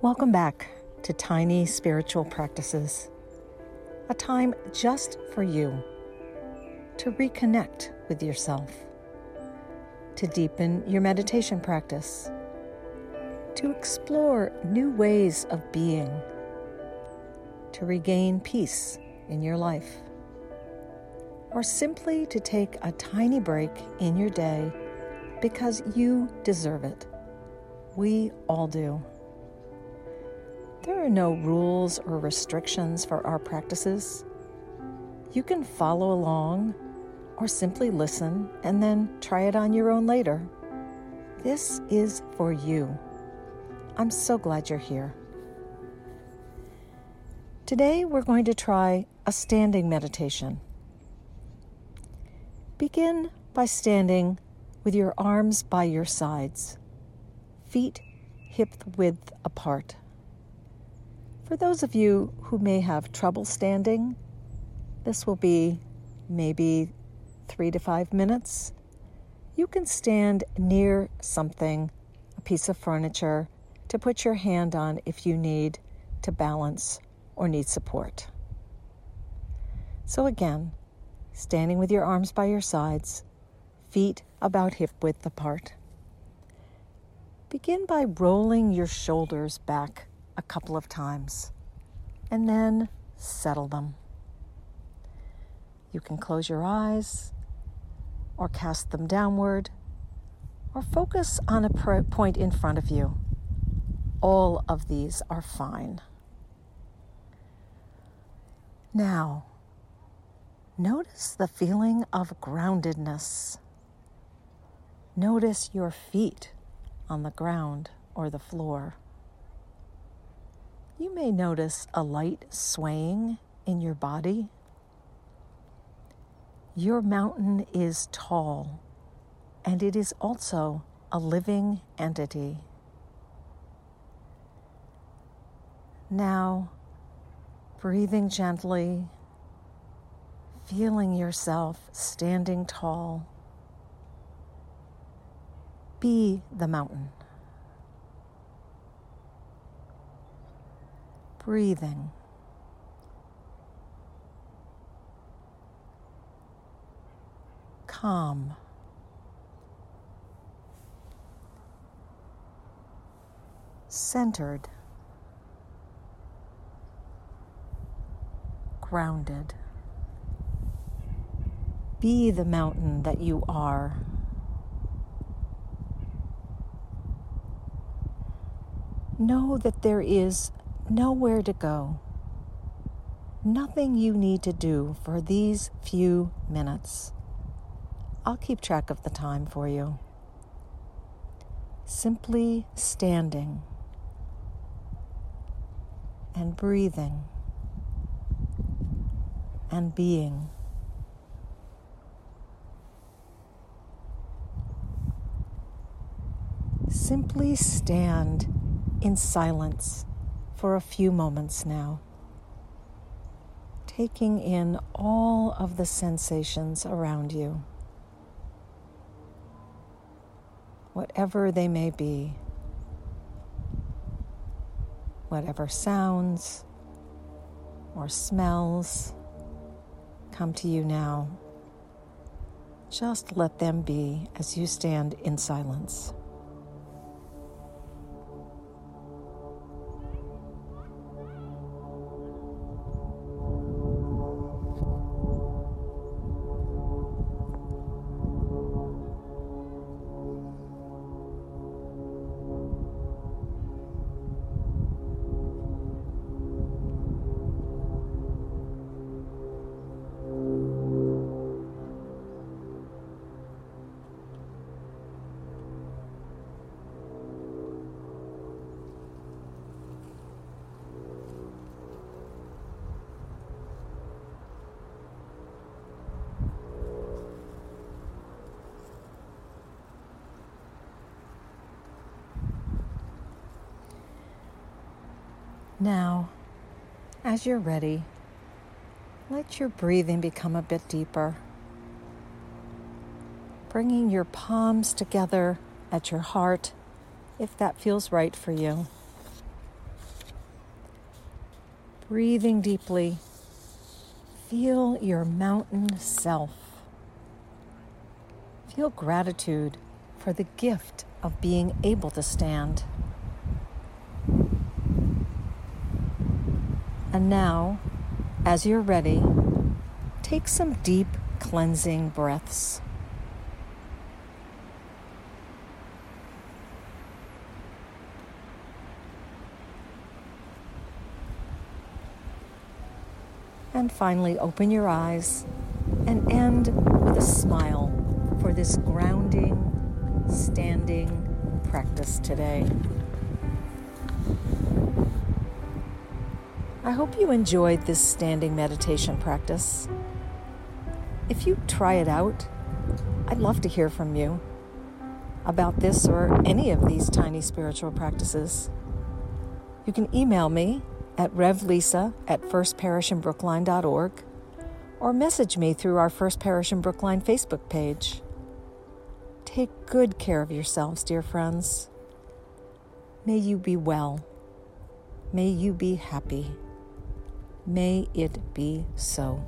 Welcome back to Tiny Spiritual Practices, a time just for you to reconnect with yourself, to deepen your meditation practice, to explore new ways of being, to regain peace in your life, or simply to take a tiny break in your day because you deserve it. We all do. There are no rules or restrictions for our practices. You can follow along or simply listen and then try it on your own later. This is for you. I'm so glad you're here. Today we're going to try a standing meditation. Begin by standing with your arms by your sides, feet hip width apart. For those of you who may have trouble standing, this will be maybe three to five minutes. You can stand near something, a piece of furniture, to put your hand on if you need to balance or need support. So, again, standing with your arms by your sides, feet about hip width apart. Begin by rolling your shoulders back a couple of times and then settle them. You can close your eyes or cast them downward or focus on a point in front of you. All of these are fine. Now, notice the feeling of groundedness. Notice your feet on the ground or the floor. You may notice a light swaying in your body. Your mountain is tall, and it is also a living entity. Now, breathing gently, feeling yourself standing tall. Be the mountain. Breathing. Calm. Centered. Grounded. Be the mountain that you are. Know that there is nowhere to go, nothing you need to do for these few minutes. I'll keep track of the time for you. Simply standing and breathing and being. Simply stand in silence for a few moments now, taking in all of the sensations around you, whatever they may be, whatever sounds or smells come to you now. Just let them be as you stand in silence. Now, as you're ready, let your breathing become a bit deeper. Bringing your palms together at your heart if that feels right for you. Breathing deeply, feel your mountain self. Feel gratitude for the gift of being able to stand. And now, as you're ready, take some deep cleansing breaths. And finally, open your eyes and end with a smile for this grounding, standing practice today. I hope you enjoyed this standing meditation practice. If you try it out, I'd love to hear from you about this or any of these tiny spiritual practices. You can email me at revlisa at firstparishinbrookline.org or message me through our First Parish in Brookline Facebook page. Take good care of yourselves, dear friends. May you be well. May you be happy. May it be so.